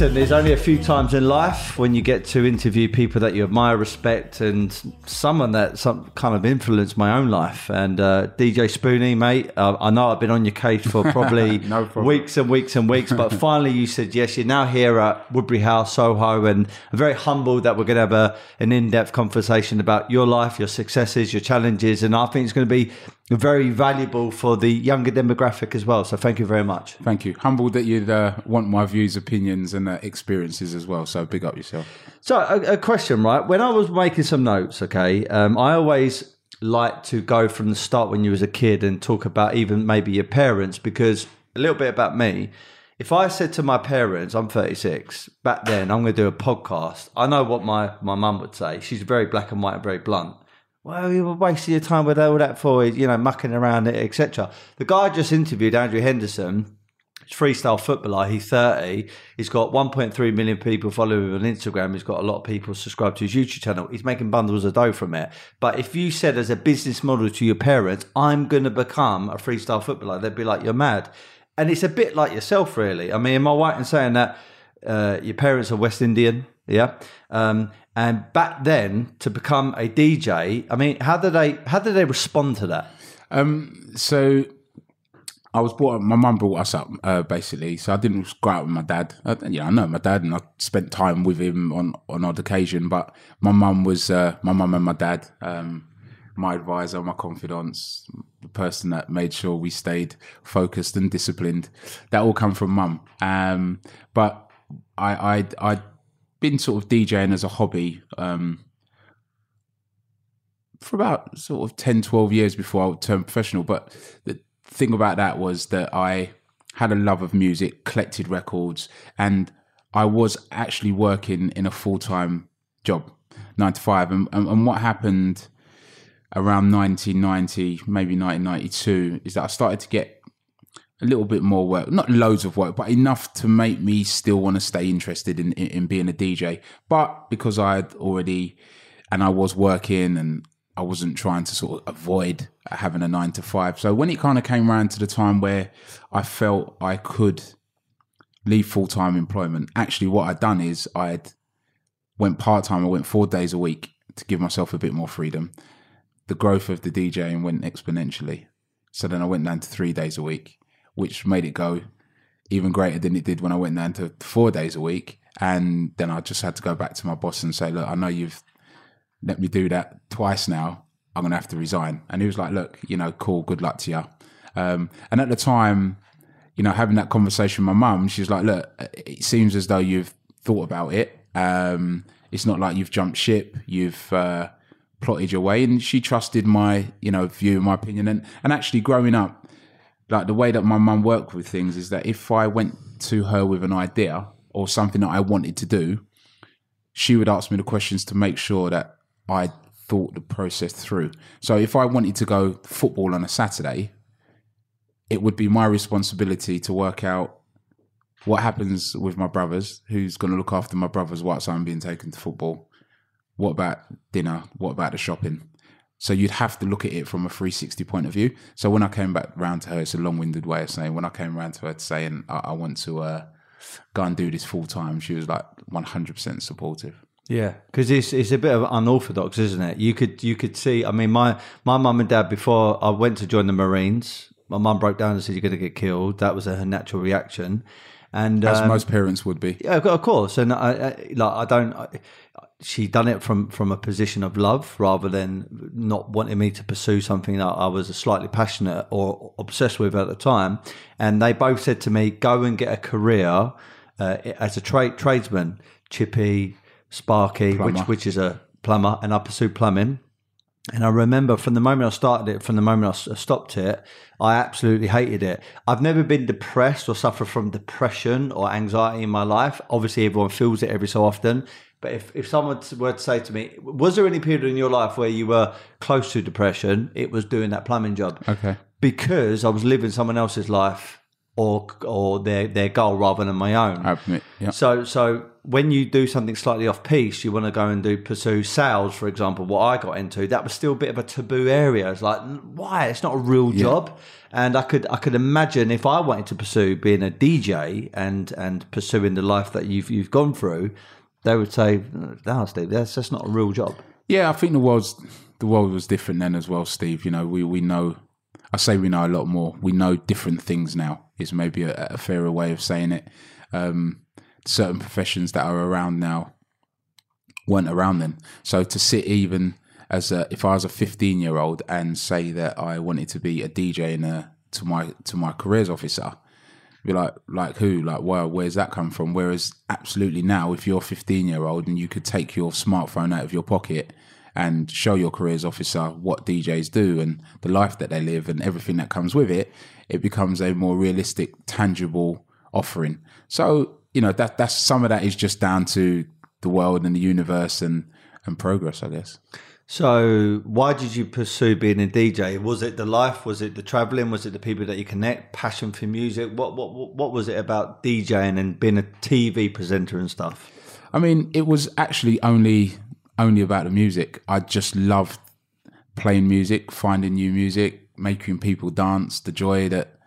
Listen, there's only a few times in life when you get to interview people that you admire, respect, and someone that some kind of influenced my own life. And uh, DJ Spoony, mate, uh, I know I've been on your case for probably No weeks and weeks and weeks, but finally you said yes. You're now here at Woodbury House, Soho, and I'm very humbled that we're going to have a, an in-depth conversation about your life, your successes, your challenges, and I think it's going to be very valuable for the younger demographic as well. So thank you very much. Thank you. Humbled that you'd uh, want my views, opinions, and uh, experiences as well. So big up yourself. So, a, a question, right? When I was making some notes, okay, um, I always like to go from the start when you was a kid and talk about even maybe your parents because a little bit about me. If I said to my parents, I'm 36, back then I'm going to do a podcast, I know what my, my mum would say. She's very black and white and very blunt. Well, you were wasting your time with all that for, you know, mucking around it, etc. The guy I just interviewed, Andrew Henderson, freestyle footballer. He's 30. He's got 1.3 million people following him on Instagram. He's got a lot of people subscribed to his YouTube channel. He's making bundles of dough from it. But if you said as a business model to your parents, I'm going to become a freestyle footballer, they'd be like, you're mad. And it's a bit like yourself, really. I mean, am I right in saying that uh, your parents are West Indian? Yeah. Um, and back then, to become a DJ, I mean, how did they how did they respond to that? Um, so I was brought up. My mum brought us up, uh, basically. So I didn't grow up with my dad. I, you know, I know my dad, and I spent time with him on on odd occasion. But my mum was uh, my mum and my dad, um, my advisor, my confidants, the person that made sure we stayed focused and disciplined. That all come from mum. Um, but I I I'd been sort of DJing as a hobby. Um, for about sort of 10, 12 years before I turned professional. But the thing about that was that I had a love of music, collected records, and I was actually working in a full time job, nine to five. And, and, and what happened around 1990, maybe 1992, is that I started to get a little bit more work, not loads of work, but enough to make me still want to stay interested in, in, in being a DJ. But because I had already, and I was working and I wasn't trying to sort of avoid having a nine to five. So when it kind of came around to the time where I felt I could leave full time employment, actually what I'd done is I'd went part time. I went four days a week to give myself a bit more freedom. The growth of the DJing went exponentially. So then I went down to three days a week, which made it go even greater than it did when I went down to four days a week. And then I just had to go back to my boss and say, look, I know you've let me do that twice now. I'm gonna have to resign. And he was like, look, you know, cool, good luck to you. Um, and at the time, you know, having that conversation with my mum, she's like, look, it seems as though you've thought about it. Um, it's not like you've jumped ship. You've uh, plotted your way, and she trusted my, you know, view, my opinion, and and actually growing up, like the way that my mum worked with things is that if I went to her with an idea or something that I wanted to do, she would ask me the questions to make sure that I thought the process through. So if I wanted to go football on a Saturday, it would be my responsibility to work out what happens with my brothers, who's going to look after my brothers whilst I'm being taken to football. What about dinner? What about the shopping? So you'd have to look at it from a 360 point of view. So when I came back round to her, it's a long-winded way of saying when I came round to her saying I, I want to uh, go and do this full time, she was like 100% supportive. Yeah, because it's it's a bit of unorthodox, isn't it? You could you could see. I mean, my my mum and dad before I went to join the Marines, my mum broke down and said, "You're going to get killed." That was her natural reaction, and As um, most parents would be. yeah, of course. And I, I like I don't. I, she done it from from a position of love rather than not wanting me to pursue something that I was slightly passionate or obsessed with at the time. And they both said to me, "Go and get a career uh, as a trade tradesman." Chippy, Sparky, which which is a plumber, and I pursued plumbing. And I remember from the moment I started it, from the moment I uh, stopped it, I absolutely hated it. I've never been depressed or suffered from depression or anxiety in my life. Obviously, everyone feels it every so often. But if, if someone were to say to me, was there any period in your life where you were close to depression? It was doing that plumbing job Okay. because I was living someone else's life or or their their goal rather than my own. Admit, yeah. So so when you do something slightly off piece, you want to go and do pursue sales, for example. What I got into that was still a bit of a taboo area. It's like why it's not a real job, and I could I could imagine if I wanted to pursue being a DJ and and pursuing the life that you've you've gone through, they would say, "No, Steve, that's that's not a real job." Yeah, I think the world's the world was different then as well, Steve. You know, we we know. I say we know a lot more. We know different things now. Is maybe a, a fairer way of saying it. Um, certain professions that are around now weren't around then. So to sit even as a, if I was a 15 year old and say that I wanted to be a DJ in a, to my to my careers officer, be like like who like well where's that come from? Whereas absolutely now, if you're a 15 year old and you could take your smartphone out of your pocket and show your careers officer what DJs do and the life that they live and everything that comes with it, it becomes a more realistic, tangible offering. So you know that that's some of that is just down to the world and the universe and and progress, I guess. So, why did you pursue being a DJ? Was it the life? Was it the traveling? Was it the people that you connect? Passion for music? What what what was it about DJing and being a TV presenter and stuff? I mean, it was actually only only about the music. I just loved playing music, finding new music, making people dance. The joy that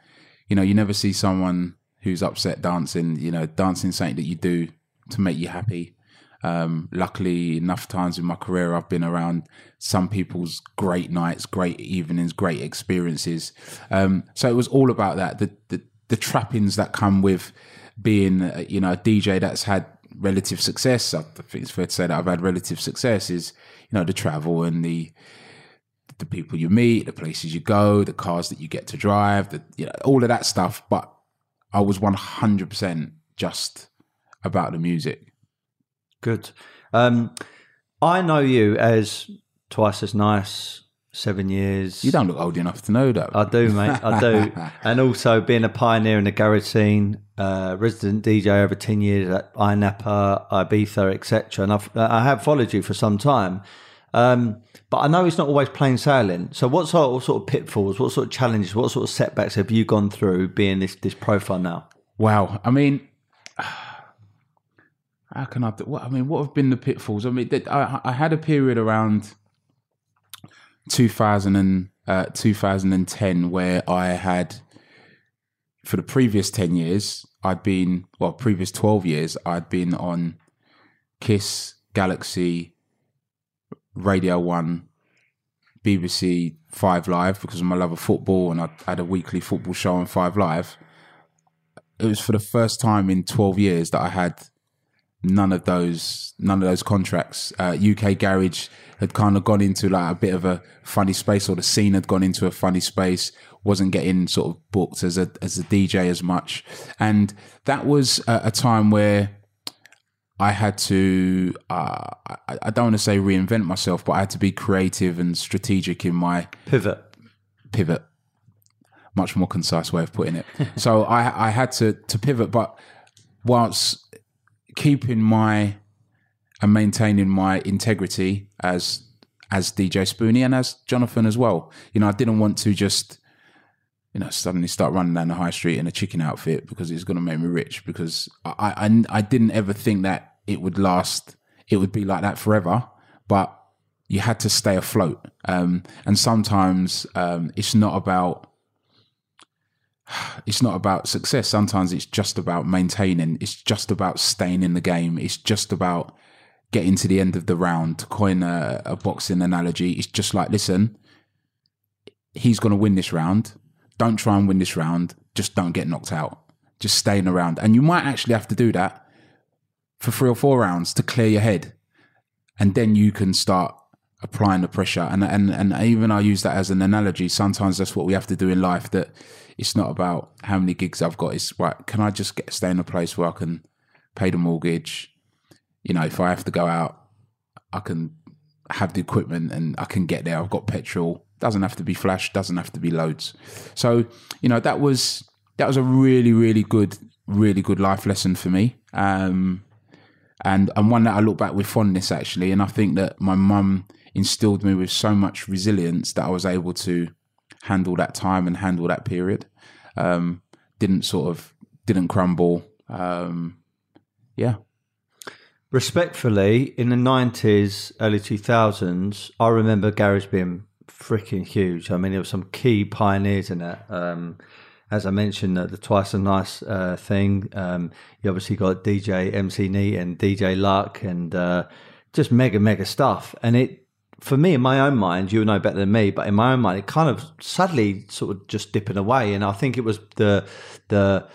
you know, you never see someone who's upset dancing. You know, dancing something that you do to make you happy. Um, luckily, enough times in my career, I've been around some people's great nights, great evenings, great experiences. Um, so it was all about that. The, the, the trappings that come with being, uh, you know, a DJ that's had relative success. I think it's fair to say that I've had relative success. Is you know the travel and the the people you meet, the places you go, the cars that you get to drive, the you know all of that stuff. But I was one hundred percent just about the music. Good. Um, I know you as twice as nice, seven years. You don't look old enough to know that. I do, mate. I do. and also being a pioneer in the garage scene, uh, resident DJ over 10 years at INAPA, Ibiza, etc. And I've, I have followed you for some time. Um, but I know it's not always plain sailing. So, what sort, of, what sort of pitfalls, what sort of challenges, what sort of setbacks have you gone through being this, this profile now? Wow. I mean, how can I? What I mean, what have been the pitfalls? I mean, I, I had a period around 2000 and uh, 2010 where I had, for the previous 10 years, I'd been well, previous 12 years, I'd been on Kiss, Galaxy, Radio One, BBC Five Live because of my love of football, and I had a weekly football show on Five Live. It was for the first time in 12 years that I had none of those none of those contracts. Uh, UK Garage had kind of gone into like a bit of a funny space, or the scene had gone into a funny space. wasn't getting sort of booked as a as a DJ as much, and that was a, a time where I had to. Uh, I, I don't want to say reinvent myself, but I had to be creative and strategic in my Pivot. pivot. Much more concise way of putting it. so I I had to to pivot, but whilst keeping my and maintaining my integrity as as DJ Spoony and as Jonathan as well. You know, I didn't want to just you know suddenly start running down the high street in a chicken outfit because it's going to make me rich. Because I, I I didn't ever think that it would last. It would be like that forever. But you had to stay afloat. Um, and sometimes um, it's not about it's not about success. Sometimes it's just about maintaining. It's just about staying in the game. It's just about getting to the end of the round. To coin a, a boxing analogy, it's just like, listen, he's going to win this round. Don't try and win this round. Just don't get knocked out. Just staying around. And you might actually have to do that for three or four rounds to clear your head. And then you can start applying the pressure. And, and, and even I use that as an analogy. Sometimes that's what we have to do in life that it's not about how many gigs I've got. It's right. Can I just get stay in a place where I can pay the mortgage? You know, if I have to go out, I can have the equipment and I can get there. I've got petrol. Doesn't have to be flash. Doesn't have to be loads. So you know that was that was a really really good really good life lesson for me. Um, and and one that I look back with fondness actually. And I think that my mum instilled me with so much resilience that I was able to handle that time and handle that period. Um, didn't sort of didn't crumble. Um, yeah, Respectfully, in the nineties, early two thousands, I remember garage being freaking huge. I mean, there were some key pioneers in that. Um, as I mentioned, the twice a nice uh, thing. Um, you obviously got DJ MC Neat and DJ Luck, and uh, just mega mega stuff. And it, for me, in my own mind, you know better than me, but in my own mind, it kind of suddenly sort of just dipping away. And I think it was the the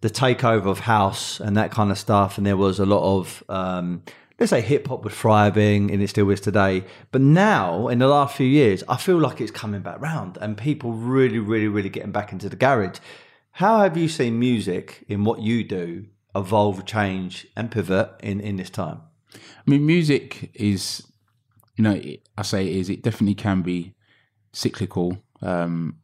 the takeover of house and that kind of stuff. And there was a lot of, um, let's say hip hop was thriving and it still is today. But now, in the last few years, I feel like it's coming back round and people really, really, really getting back into the garage. How have you seen music in what you do evolve, change, and pivot in, in this time? I mean, music is, you know, I say it is. It definitely can be cyclical. Um,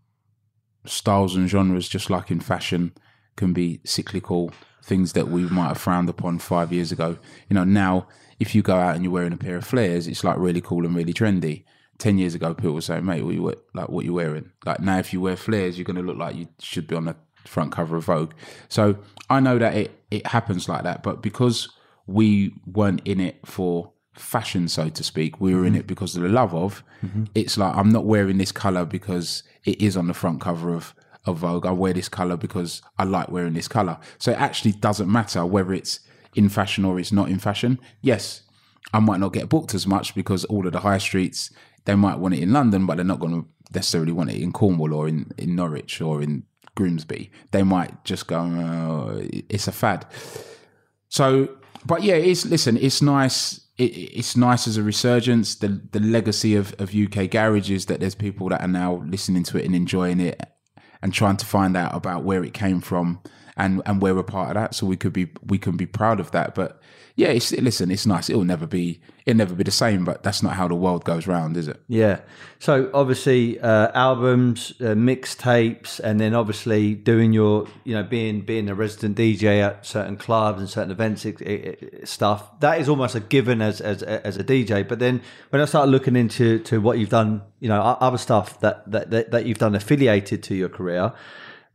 styles and genres, just like in fashion, can be cyclical. Things that we might have frowned upon five years ago. You know, now if you go out and you're wearing a pair of flares, it's like really cool and really trendy. Ten years ago, people were saying, "Mate, what you wear, like what you wearing?" Like now, if you wear flares, you're going to look like you should be on the front cover of Vogue. So I know that it it happens like that, but because we weren't in it for fashion, so to speak, we were in mm-hmm. it because of the love of. Mm-hmm. It's like I'm not wearing this color because it is on the front cover of of Vogue. I wear this color because I like wearing this color. So it actually doesn't matter whether it's in fashion or it's not in fashion. Yes, I might not get booked as much because all of the high streets they might want it in London, but they're not going to necessarily want it in Cornwall or in, in Norwich or in Grimsby. They might just go, oh, it's a fad. So, but yeah, it's listen, it's nice. It, it's nice as a resurgence. The the legacy of, of UK garage is that there's people that are now listening to it and enjoying it and trying to find out about where it came from and and we're a part of that. So we could be we can be proud of that. But yeah, it's listen, it's nice. It'll never be it'll never be the same. But that's not how the world goes round, is it? Yeah. So obviously, uh, albums, uh, mixtapes, and then obviously doing your, you know, being being a resident DJ at certain clubs and certain events, it, it, stuff. That is almost a given as as as a DJ. But then when I started looking into to what you've done, you know, other stuff that that that, that you've done affiliated to your career.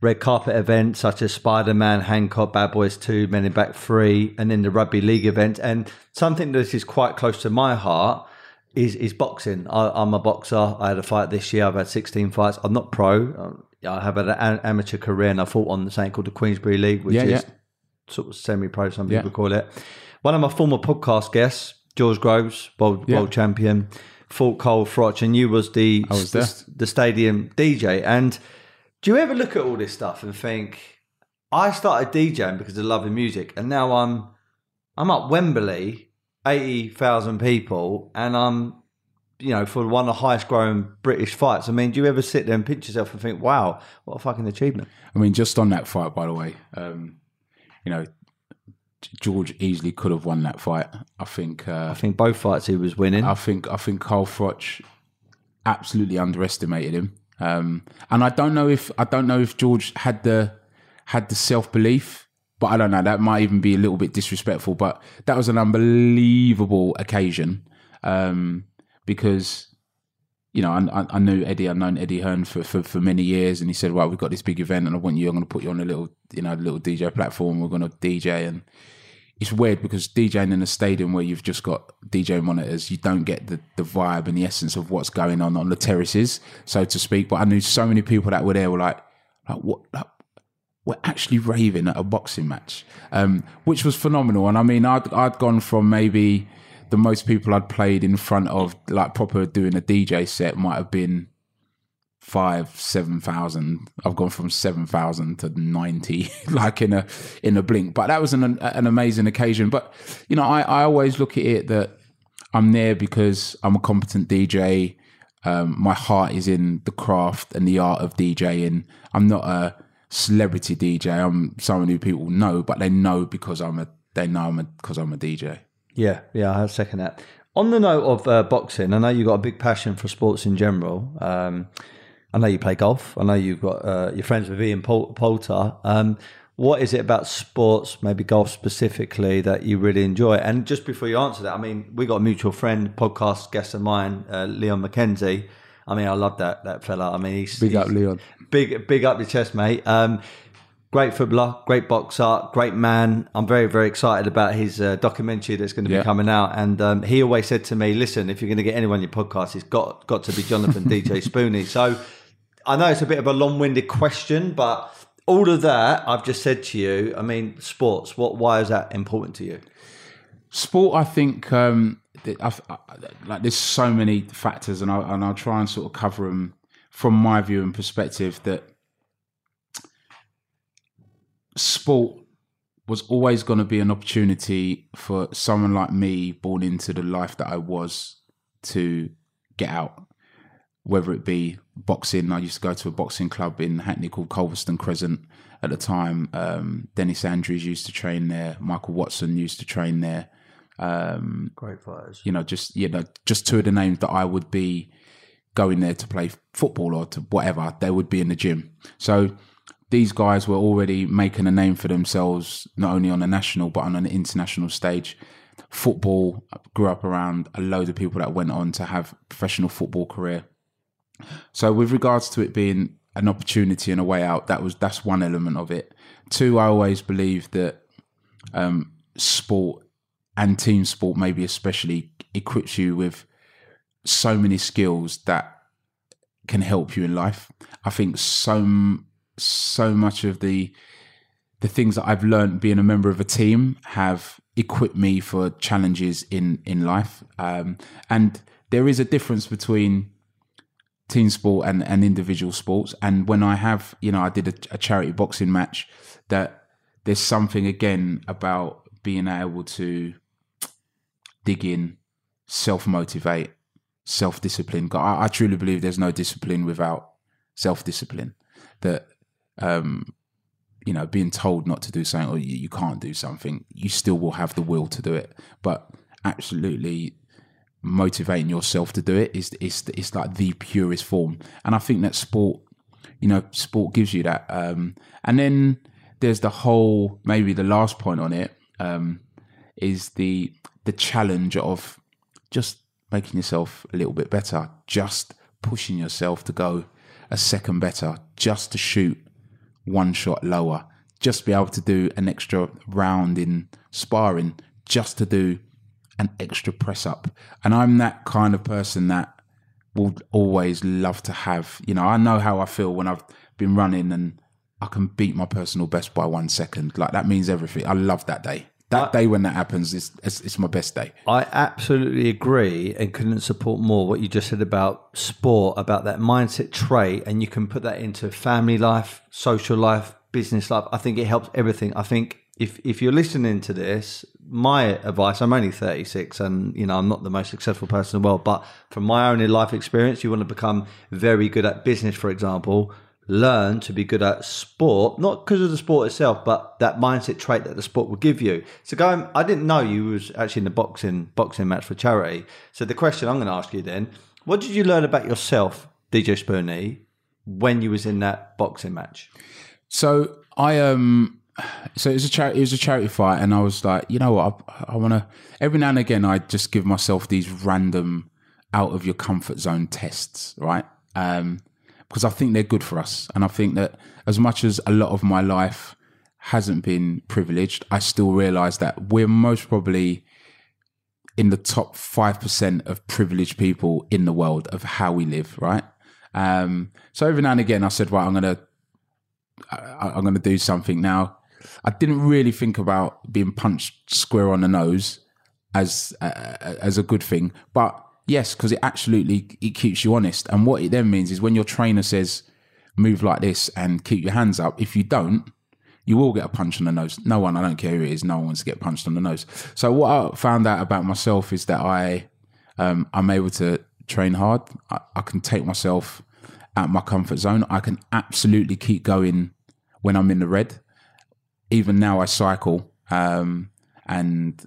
Red carpet events such as Spider Man, Hancock, Bad Boys 2, Men in Black 3, and then the rugby league event. And something that is quite close to my heart is is boxing. I, I'm a boxer. I had a fight this year. I've had 16 fights. I'm not pro. Uh, I have had an amateur career, and I fought on the something called the Queensbury League, which Yeah, is yeah. sort of semi-pro. Some Yeah. people call it. One of my former podcast guests, George Groves, world, Yeah. world champion, fought Carl Froch, and you was the was the, the stadium DJ. And do you ever look at all this stuff and think, I started DJing because of loving music, and now I'm I'm up Wembley, eighty thousand people, and I'm you know for one of the highest growing British fights. I mean, do you ever sit there and pinch yourself and think, wow, what a fucking achievement? I mean, just on that fight, by the way, um, you know, George easily could have won that fight. I think. Uh, I think both fights he was winning. I think I think Carl Froch absolutely underestimated him, um, and I don't know if I don't know if George had the had the self belief, but I don't know. That might even be a little bit disrespectful, but that was an unbelievable occasion um, because. You know, I, I- knew Eddie. I've known Eddie Hearn for, for, for many years, and he said, "Well, we've got this big event, and I want you. I'm going to put you on a little, you know, little DJ platform. We're going to DJ." And it's weird because DJing in a stadium where you've just got DJ monitors, you don't get the, the vibe and the essence of what's going on on the terraces, so to speak. But I knew so many people that were there were like, like what, like, we're actually raving at a boxing match, um, which was phenomenal. And I mean, I'd, I'd gone from maybe the most people I'd played in front of, like proper doing a DJ set, might have been five, seven thousand. I've gone from seven thousand to ninety, like in a in a blink. But that was an an amazing occasion. But you know, I, I always look at it that I'm there because I'm a competent DJ. Um, my heart is in the craft and the art of DJing. I'm not a celebrity DJ. I'm someone who people know, but they know because I'm a they know I'm a because I'm a DJ. Yeah, yeah, I second that. On the note of uh, boxing, I know you've got a big passion for sports in general. Um, I know you play golf. I know you've got uh, you're friends with Ian Pol- Poulter. Um, what is it about sports, maybe golf specifically, that you really enjoy? And just before you answer that, I mean, we got a mutual friend, podcast guest of mine, uh, Leon McKenzie. I mean, I love that that fella. I mean, he's Big he's, up, Leon. big big up your chest, mate. Um, great footballer, great boxer, great man. I'm very, very excited about his uh, documentary that's going to Yeah. be coming out. And um, he always said to me, "Listen, if you're going to get anyone on your podcast, it's got got to be Jonathan DJ Spoony." So I know it's a bit of a long-winded question, but all of that I've just said to you. I mean, sports. What? Why is that important to you? sport i think um I, I, like there's so many factors and, I, and i'll try and sort of cover them from my view and perspective that sport was always going to be an opportunity for someone like me born into the life that i was to get out whether it be boxing i used to go to a boxing club in hackney called colvestone crescent at the time um, dennis andries used to train there michael watson used to train there um, Great fighters. you know, just you know, just two of the names that I would be going there to play football or to whatever, they would be in the gym. So these guys were already making a name for themselves, not only on a national but on an international stage. Football I grew up around a load of people that went on to have professional football career. So with regards to it being an opportunity and a way out, that was that's one element of it. Two, I always believe that um, sport and team sport maybe especially equips you with so many skills that can help you in life. I think so so much of the the things that I've learned being a member of a team have equipped me for challenges in in life. Um, and there is a difference between team sport and, and individual sports. And when I have, you know, I did a, a charity boxing match, that there's something again about being able to dig in, self motivate, self discipline. I, I truly believe there's no discipline without self discipline. That um, you know, being told not to do something or you, you can't do something, you still will have the will to do it. But absolutely motivating yourself to do it is is it's like the purest form. And I think that sport, you know, sport gives you that. Um, and then there's the whole maybe the last point on it um, is the the challenge of just making yourself a little bit better, just pushing yourself to go a second better, just to shoot one shot lower, just be able to do an extra round in sparring, just to do an extra press up. And I'm that kind of person that will always love to have, you know, I know how I feel when I've been running and I can beat my personal best by one second. Like that means everything. I love that day. That day when that happens is it's, it's my best day. I absolutely agree and couldn't support more what you just said about sport, about that mindset trait, and you can put that into family life, social life, business life. I think it helps everything. I think if if you're listening to this, my advice, I'm only 36 and you know, I'm not the most successful person in the world, but from my own life experience, you want to become very good at business, for example, learn to be good at sport, not because of the sport itself, but that mindset trait that the sport will give you. So going, I didn't know you was actually in the boxing boxing match for charity. So the question I'm going to ask you then, what did you learn about yourself, DJ Spoony, when you was in that boxing match? So I um so it was a charity it was a charity fight and I was like, you know what, I, I wanna every now and again I just give myself these random out of your comfort zone tests, right? Um because I think they're good for us. And I think that as much as a lot of my life hasn't been privileged, I still realize that we're most probably in the top 5% of privileged people in the world of how we live, right? Um, so every now and again, I said, right, I'm to, I'm going to do something now. I didn't really think about being punched square on the nose as, uh, as a good thing, but yes, because it absolutely, it keeps you honest. And what it then means is when your trainer says, move like this and keep your hands up, if you don't, you will get a punch on the nose. No one, I don't care who it is, no one wants to get punched on the nose. So what I found out about myself is that I, um, I'm able to train hard. I, I can take myself out my comfort zone. I can absolutely keep going when I'm in the red. Even now, I cycle, um, and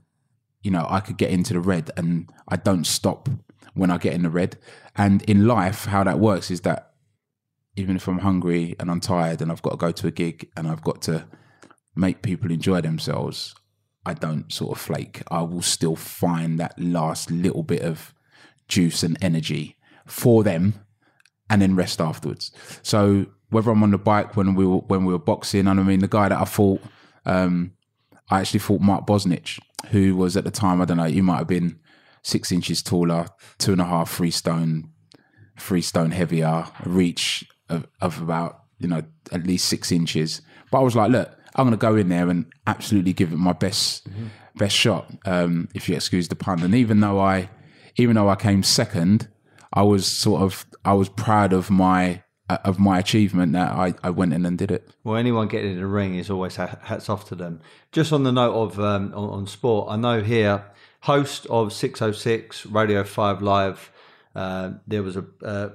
you know I could get into the red, and I don't stop when I get in the red. And in life, how that works is that even if I'm hungry and I'm tired and I've got to go to a gig and I've got to make people enjoy themselves, I don't sort of flake. I will still find that last little bit of juice and energy for them and then rest afterwards. So whether I'm on the bike when we were when we were boxing. And I mean, the guy that I fought, um, I actually fought Mark Bosnich, who was at the time I don't know, he might have been six inches taller, two and a half, three stone, three stone heavier, reach of, of about you know at least six inches. But I was like, look, I'm going to go in there and absolutely give it my best mm-hmm. best shot, um, if you excuse the pun. And even though I even though I came second, I was sort of I was proud of my of my achievement that I, I went in and did it. Well, anyone getting in the ring is always hats off to them. Just on the note of um, on, on, sport, I know here host of 606 Radio 5 Live. Uh, there was a uh,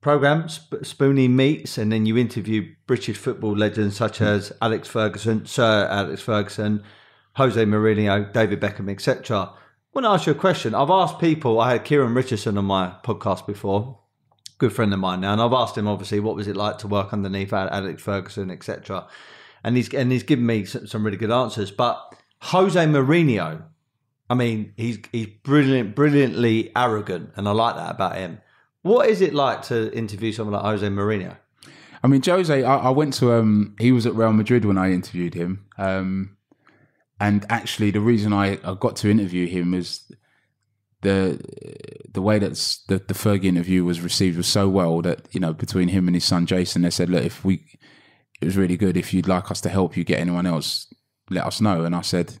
program, Sp- Spoony Meets, and then you interview British football legends such as Alex Ferguson, Sir Alex Ferguson, Jose Mourinho, David Beckham, etc. I want to ask you a question. I've asked people, I had Kieran Richardson on my podcast before, good friend of mine now, and I've asked him obviously what was it like to work underneath Alex Ferguson, etc. And he's and he's given me some, some really good answers. But Jose Mourinho, I mean, he's he's brilliant, brilliantly arrogant, and I like that about him. What is it like to interview someone like Jose Mourinho? I mean, Jose, I, I went to um, he was at Real Madrid when I interviewed him, um, and actually, the reason I, I got to interview him was the the way that the, the Fergie interview was received was so well that you know between him and his son Jason, they said, look, if we, it was really good. If you'd like us to help you get anyone else, let us know. And I said,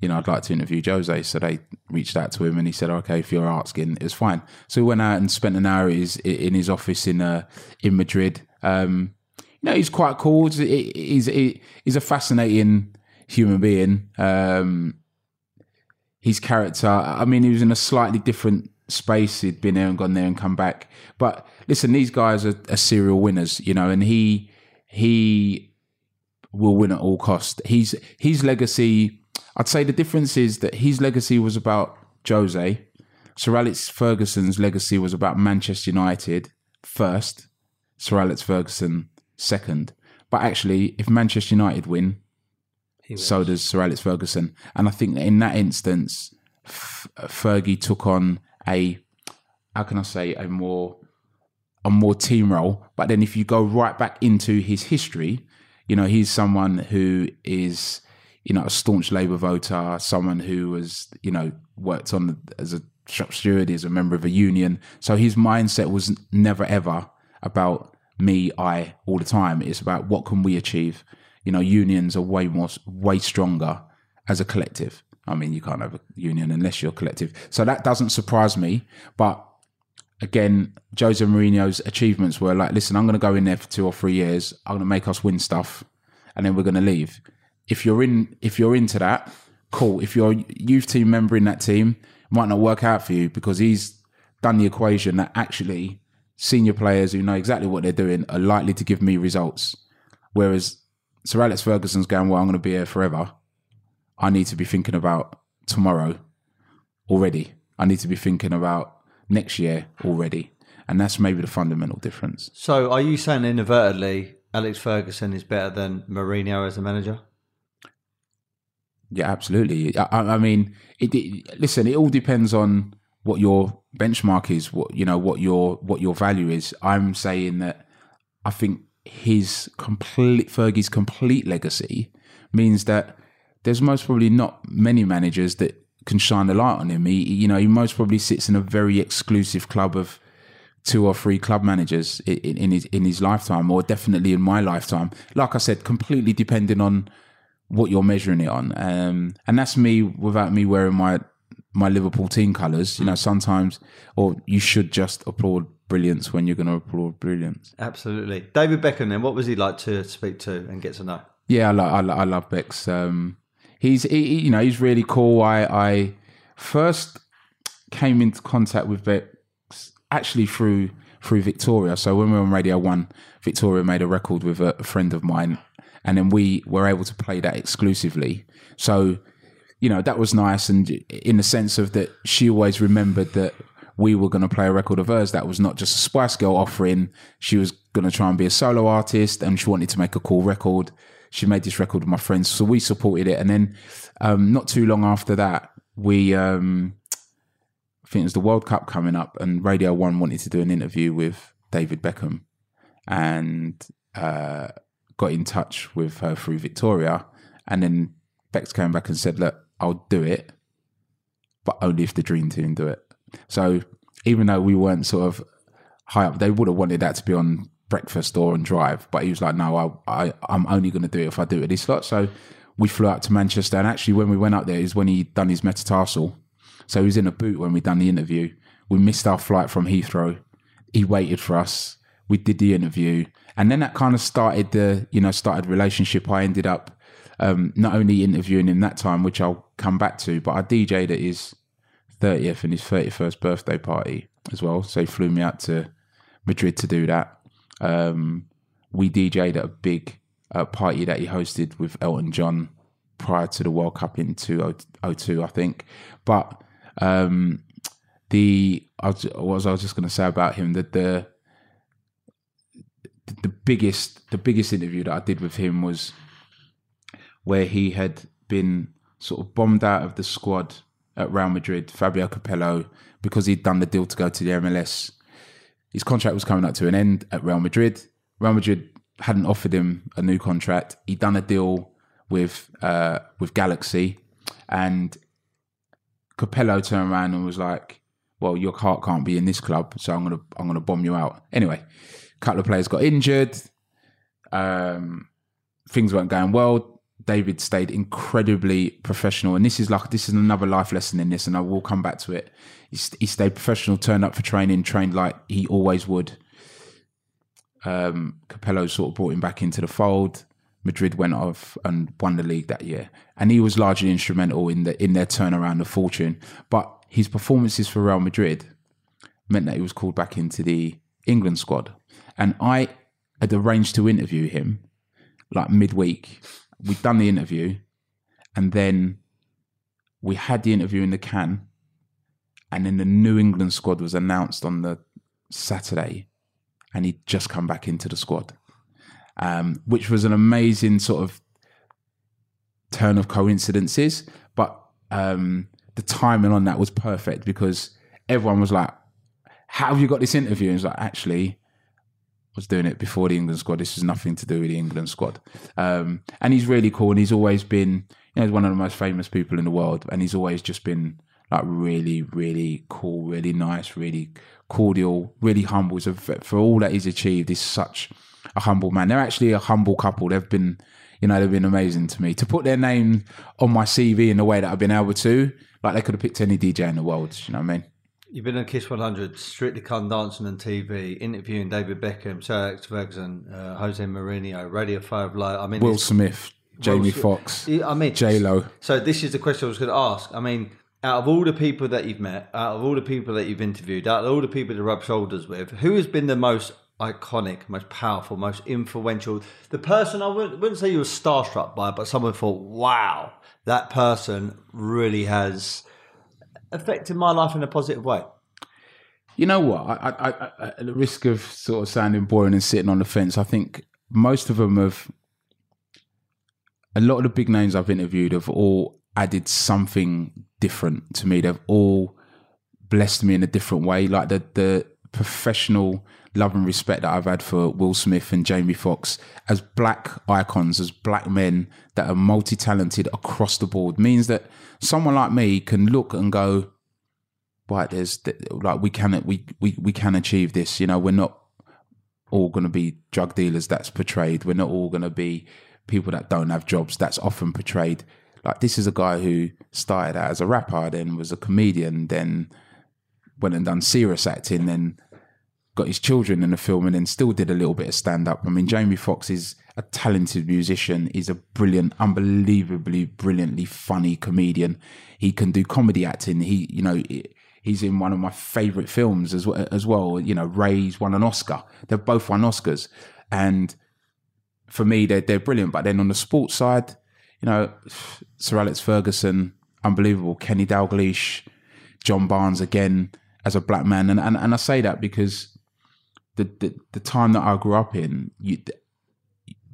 you know, I'd like to interview Jose. So they reached out to him and he said, okay, if you're asking, it's fine. So we went out and spent an hour in his, in his office in uh, in Madrid. Um, you know, he's quite cool. He's, he's a fascinating human being. Um, his character, I mean, he was in a slightly different space. He'd been there and gone there and come back. But listen, these guys are, are serial winners, you know, and he, he will win at all cost. He's, his legacy I'd say the difference is that his legacy was about Jose. Sir Alex Ferguson's legacy was about Manchester United first, Sir Alex Ferguson second. But actually, if Manchester United win, so does Sir Alex Ferguson. And I think that in that instance, F- Fergie took on a, how can I say, a more, a more team role. But then if you go right back into his history, you know, he's someone who is you know, a staunch Labour voter, someone who was, you know, worked on as a shop steward, as a member of a union. So his mindset was never ever about me, I, all the time. It's about what can we achieve. You know, unions are way more, way stronger as a collective. I mean, you can't have a union unless you're a collective. So that doesn't surprise me. But again, Jose Mourinho's achievements were like, listen, I'm going to go in there for two or three years. I'm going to make us win stuff, and then we're going to leave if you're in if you're into that, cool. If you're a youth team member in that team, might not work out for you because he's done the equation that actually senior players who know exactly what they're doing are likely to give me results. Whereas Sir Alex Ferguson's going, well, I'm going to be here forever. I need to be thinking about tomorrow already. I need to be thinking about next year already. And that's maybe the fundamental difference. So are you saying inadvertently Alex Ferguson is better than Mourinho as a manager? Yeah, absolutely. I, I mean, it, it, listen. It all depends on what your benchmark is. What you know, what your what your value is. I'm saying that I think his complete Fergie's complete legacy means that there's most probably not many managers that can shine a light on him. He, you know, he most probably sits in a very exclusive club of two or three club managers in, in his in his lifetime, or definitely in my lifetime. Like I said, completely depending on what you're measuring it on. Um, and that's me without me wearing my my Liverpool team colours. You know, sometimes, or you should just applaud brilliance when you're going to applaud brilliance. Absolutely, David Beckham. Then, what was he like to speak to and get to know? Yeah, I, lo- I, lo- I love Bex. Um, he's he, you know he's really cool. I I first came into contact with Bex actually through through Victoria. So when we were on Radio One, Victoria made a record with a friend of mine, and then we were able to play that exclusively. So, you know, that was nice, and in the sense of that, she always remembered that we were going to play a record of hers that was not just a Spice Girl offering. She was going to try and be a solo artist, and she wanted to make a cool record. She made this record with my friends, so we supported it. And then, um, not too long after that, we, um, I think it was the World Cup coming up, and Radio One wanted to do an interview with David Beckham, and uh, got in touch with her through Victoria, and then Bex came back and said, "Look, I'll do it, but only if the Dreem Teem do it." So even though we weren't sort of high up, they would have wanted that to be on breakfast or on drive, but he was like, "No, I, I I'm only going to do it if I do it at this slot." So we flew out to Manchester, and actually, when we went up there, is when he done his metatarsal. So he was in a boot when we done the interview. We missed our flight from Heathrow. He waited for us. We did the interview, and then that kind of started the you know started relationship. I ended up um, not only interviewing him that time, which I'll come back to, but I DJ'd at his thirtieth and his thirty first birthday party as well. So he flew me out to Madrid to do that. Um, we DJ'd at a big uh, party that he hosted with Elton John prior to the World Cup in 2002, I think. But um, the I was, what was I was just going to say about him that the the biggest the biggest interview that I did with him was where he had been sort of bombed out of the squad at Real Madrid, Fabio Capello, because he'd done the deal to go to the MLS. His contract was coming up to an end at Real Madrid. Real Madrid hadn't offered him a new contract. He'd done a deal with uh, with Galaxy, and Capello turned around and was like, "Well, your heart can't be in this club, so I'm gonna I'm gonna bomb you out." Anyway, a couple of players got injured. Um, things weren't going well. David stayed incredibly professional, and this is like this is another life lesson in this, and I will come back to it. He, he stayed professional, turned up for training, trained like he always would. Um, Capello sort of brought him back into the fold. Madrid went off and won the league that year, and he was largely instrumental in the in their turnaround of fortune. But his performances for Real Madrid meant that he was called back into the England squad, and I had arranged to interview him like midweek. We'd done the interview, and then we had the interview in the can, and then the New England squad was announced on the Saturday, and he'd just come back into the squad um, which was an amazing sort of turn of coincidences. But um, the timing on that was perfect because everyone was like, "How have you got this interview?" And it's like, actually. Was doing it before the England squad. This has nothing to do with the England squad. Um, and he's really cool. And he's always been, you know, he's one of the most famous people in the world. And he's always just been like really, really cool, really nice, really cordial, really humble. So for all that he's achieved, he's such a humble man. They're actually a humble couple. They've been, you know, they've been amazing to me. To put their name on my CV in the way that I've been able to, like they could have picked any DJ in the world. You know what I mean? You've been on Kiss 100, Strictly Come Dancing on TV, interviewing David Beckham, Sir Alex Ferguson, uh, Jose Mourinho, Radio 5 Live. I mean, Will Smith, Jamie Foxx, I mean, J Lo. So this is the question I was going to ask. I mean, out of all the people that you've met, out of all the people that you've interviewed, out of all the people to rub shoulders with, who has been the most iconic, most powerful, most influential? The person I wouldn't, wouldn't say you were starstruck by, but someone thought, wow, that person really has affected my life in a positive way. You know what? I, I, I, at the risk of sort of sounding boring and sitting on the fence, I think most of them have. A lot of the big names I've interviewed have all added something different to me. They've all blessed me in a different way. Like the the professional love and respect that I've had for Will Smith and Jamie Foxx as black icons, as black men that are multi talented across the board means that someone like me can look and go, right, there's like we can we we we can achieve this. You know, we're not all going to be drug dealers. That's portrayed. We're not all going to be people that don't have jobs. That's often portrayed. Like this is a guy who started out as a rapper, then was a comedian, then went and done serious acting, then got his children in the film, and then still did a little bit of stand up. I mean, Jamie Foxx is a talented musician. He's a brilliant, unbelievably brilliantly funny comedian. He can do comedy acting. He, you know. He's in one of my favorite films as well. As well, you know, Ray's won an Oscar. They've both won Oscars, and for me, they're they're brilliant. But then on the sports side, you know, Sir Alex Ferguson, unbelievable. Kenny Dalglish, John Barnes again as a black man, and and, and I say that because the, the the time that I grew up in, you,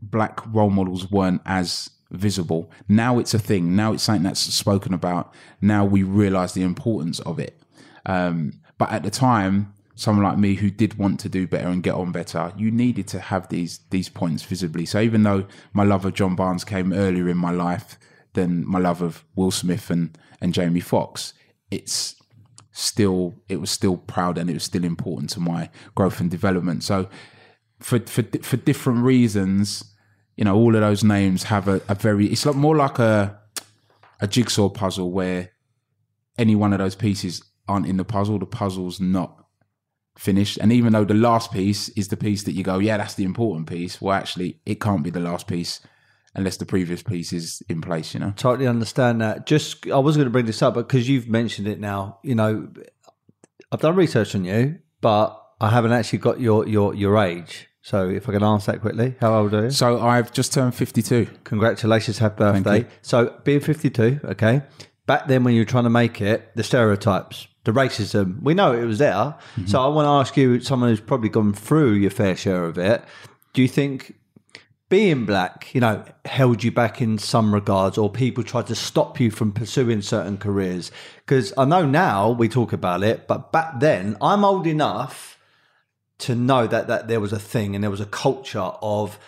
black role models weren't as visible. Now it's a thing. Now it's something that's spoken about. Now we realize the importance of it. Um, but at the time, someone like me who did want to do better and get on better, you needed to have these these points visibly. So even though my love of John Barnes came earlier in my life than my love of Will Smith and and Jamie Foxx, it's still it was still proud and it was still important to my growth and development. So for for for different reasons, you know, all of those names have a, a very it's like more like a a jigsaw puzzle where any one of those pieces aren't in the puzzle, the puzzle's not finished. And even though the last piece is the piece that you go, yeah, that's the important piece, well, actually, it can't be the last piece unless the previous piece is in place, you know? Totally understand that. Just, I was going to bring this up, but because you've mentioned it now, you know, I've done research on you, but I haven't actually got your, your, your age. So if I can ask that quickly, how old are you? So I've just turned 52. Congratulations, happy birthday. So being 52, okay, back then when you were trying to make it, the stereotypes, the racism, we know it was there. Mm-hmm. So I want to ask you, someone who's probably gone through your fair share of it, do you think being black, you know, held you back in some regards, or people tried to stop you from pursuing certain careers? Because I know now we talk about it, but back then, I'm old enough to know that that there was a thing and there was a culture of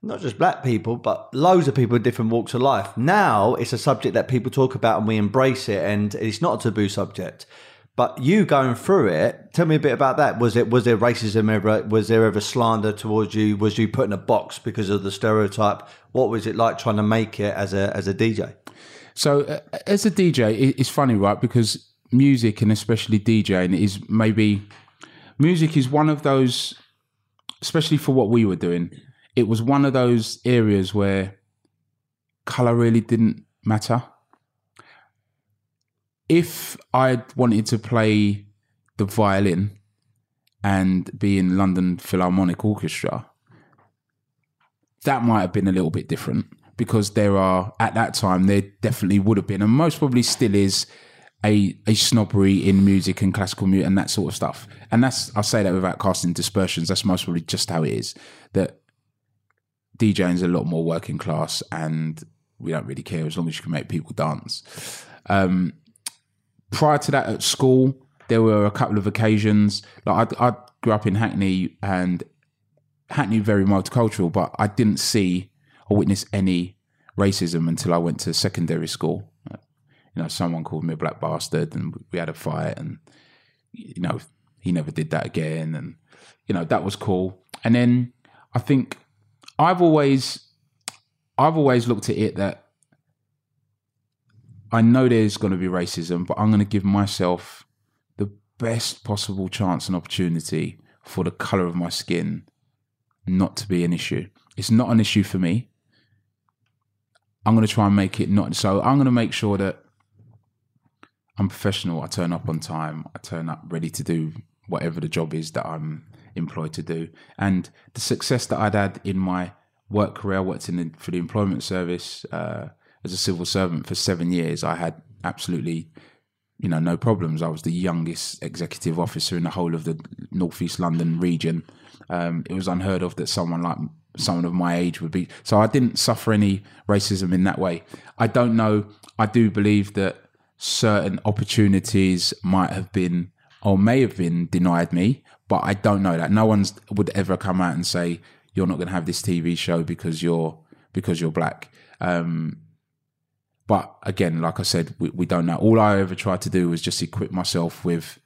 not just black people, but loads of people in different walks of life. Now it's a subject that people talk about and we embrace it, and it's not a taboo subject. But you going through it, tell me a bit about that. Was it was there racism ever? Was there ever slander towards you? Was you put in a box because of the stereotype? What was it like trying to make it as a as a DJ? So uh, as a DJ, it- it's funny, right? Because music and especially DJing is maybe music is one of those, especially for what we were doing. It was one of those areas where color really didn't matter. If I wanted to play the violin and be in London Philharmonic Orchestra, that might have been a little bit different because there are at that time there definitely would have been and most probably still is a a snobbery in music and classical music and that sort of stuff. And that's i say that without casting dispersions that's most probably just how it is that DJing is a lot more working class and we don't really care as long as you can make people dance. Um prior to that at school there were a couple of occasions like i, I grew up in hackney and Hackney very multicultural, but I didn't see or witness any racism until I went to secondary school. You know, someone called me a black bastard, and we had a fight, and you know, he never did that again, and you know that was cool. And then I think I've always, I've always looked at it that I know there's going to be racism, but I'm going to give myself the best possible chance and opportunity for the color of my skin not to be an issue. It's not an issue for me. I'm going to try and make it not. So I'm going to make sure that I'm professional. I turn up on time. I turn up ready to do whatever the job is that I'm employed to do. And the success that I'd had in my work career, I worked in the, for the employment service uh, as a civil servant for seven years. I had absolutely you know, no problems. I was the youngest executive officer in the whole of the northeast London region. Um, it was unheard of that someone like someone of my age would be. So I didn't suffer any racism in that way. I don't know. I do believe that certain opportunities might have been or may have been denied me, but I don't know that. No one's would ever come out and say you're not going to have this TV show because you're because you're black. Um, but again, like I said, we, we don't know. All I ever tried to do was just equip myself with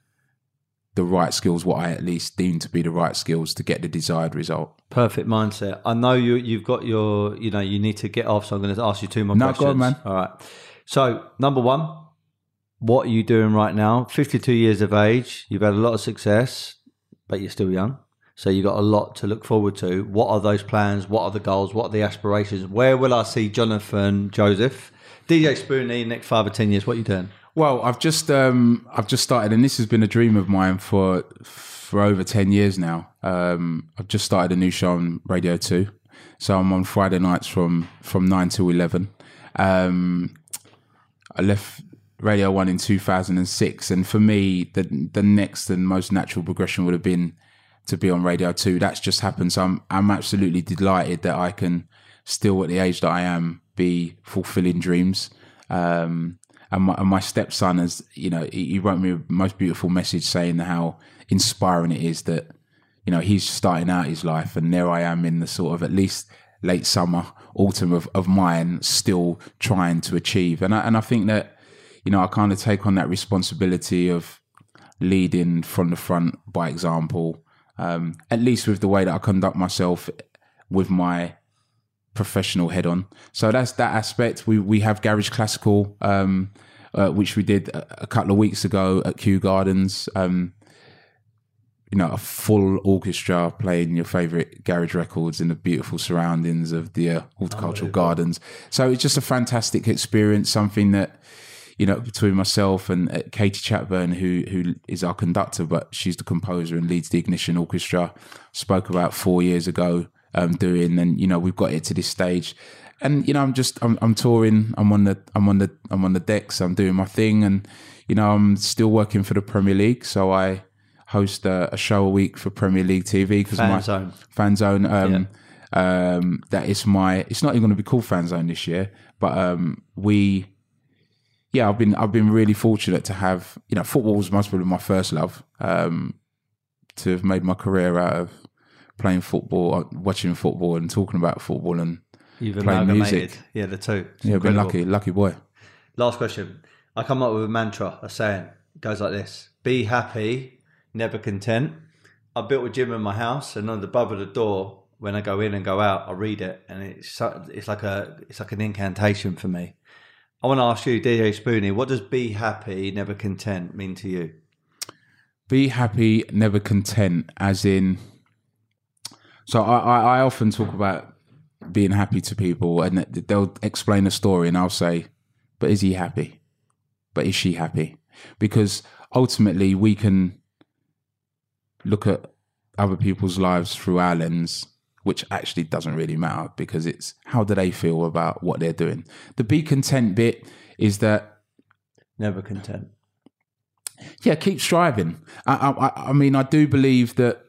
the right skills, what I at least deemed to be the right skills to get the desired result. Perfect mindset. I know you. You've got your. You know, you need to get off. So I'm going to ask you two more No, questions. go on, man. All right. So number one, what are you doing right now? 52 years of age. You've had a lot of success, but you're still young. So you've got a lot to look forward to. What are those plans? What are the goals? What are the aspirations? Where will I see Jonathan Joseph, DJ Spoony, next five or ten years? What are you doing? Well, I've just um, I've just started, and this has been a dream of mine for for over ten years now. Um, I've just started a new show on Radio Two, so I'm on Friday nights from from nine to eleven. Um, I left Radio One in 2006, and for me, the the next and most natural progression would have been to be on Radio Two. That's just happened, so I'm I'm absolutely delighted that I can still, at the age that I am, be fulfilling dreams. Um, and my, and my stepson has, you know, he, wrote me a most beautiful message saying how inspiring it is that, you know, he's starting out his life, and there I am in the sort of at least late summer, autumn of, of mine, still trying to achieve. And I, and I think that, you know, I kind of take on that responsibility of leading from the front by example, um, at least with the way that I conduct myself with my professional head on. So that's that aspect. We we have Garage Classical, um, uh, which we did a, a, couple of weeks ago at Kew Gardens. Um, you know, a full orchestra playing your favorite garage records in the beautiful surroundings of the uh, horticultural gardens. So it's just a fantastic experience. Something that you know, between myself and uh, Katie Chatburn, who who is our conductor, but she's the composer and leads the Ignition Orchestra, spoke about four years ago um, doing, and you know, we've got it to this stage. And you know, I'm just I'm, I'm touring. I'm on the I'm on the I'm on the decks. I'm doing my thing, and you know, I'm still working for the Premier League. So I host a, a show a week for Premier League TV because my Zone. fan zone. Um, um, that is my. It's not even going to be called fan zone this year, but um, we yeah, I've been I've been really fortunate to have you know football was most probably my first love. Um, to have made my career out of playing football, uh, watching football, and talking about football and You've playing music. Yeah, the two. It's yeah, been lucky, lucky boy. Last question. I come up with a mantra, a saying. It goes like this Be happy, never content. I built a gym in my house, and on the above of the door, when I go in and go out, I read it, and it's it's like a it's like an incantation for me. I want to ask you, DJ Spoony, what does "be happy, never content" mean to you? Be happy, never content. As in, so I, I, I often talk about being happy to people, and they'll explain a story, and I'll say, "But is he happy? But is she happy?" Because ultimately, we can look at other people's lives through our lens, which actually doesn't really matter because it's how do they feel about what they're doing. The be content bit is that Never content. yeah, keep striving. I, I, I mean, I do believe that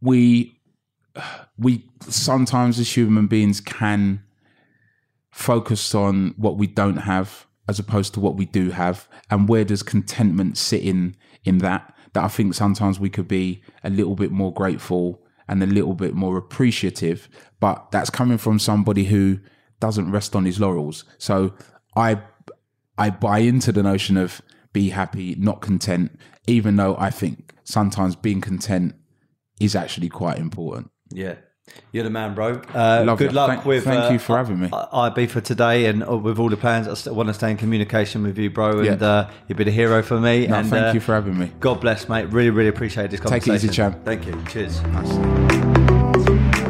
we we sometimes as human beings can focus on what we don't have as opposed to what we do have, and where does contentment sit in in that? That I think sometimes we could be a little bit more grateful and a little bit more appreciative, but that's coming from somebody who doesn't rest on his laurels. So I I buy into the notion of be happy, not content, even though I think sometimes being content is actually quite important. Yeah. You're the man, bro. Uh, good luck Thank- with. thank uh, you for having me. IB for today, and uh, with all the plans, I still want to stay in communication with you, bro. And Yeah. uh, you've been a hero for me. No, and thank uh, you for having me. God bless, mate. Really, really appreciate this conversation. Take it easy, champ. Thank you. Cheers. Nice.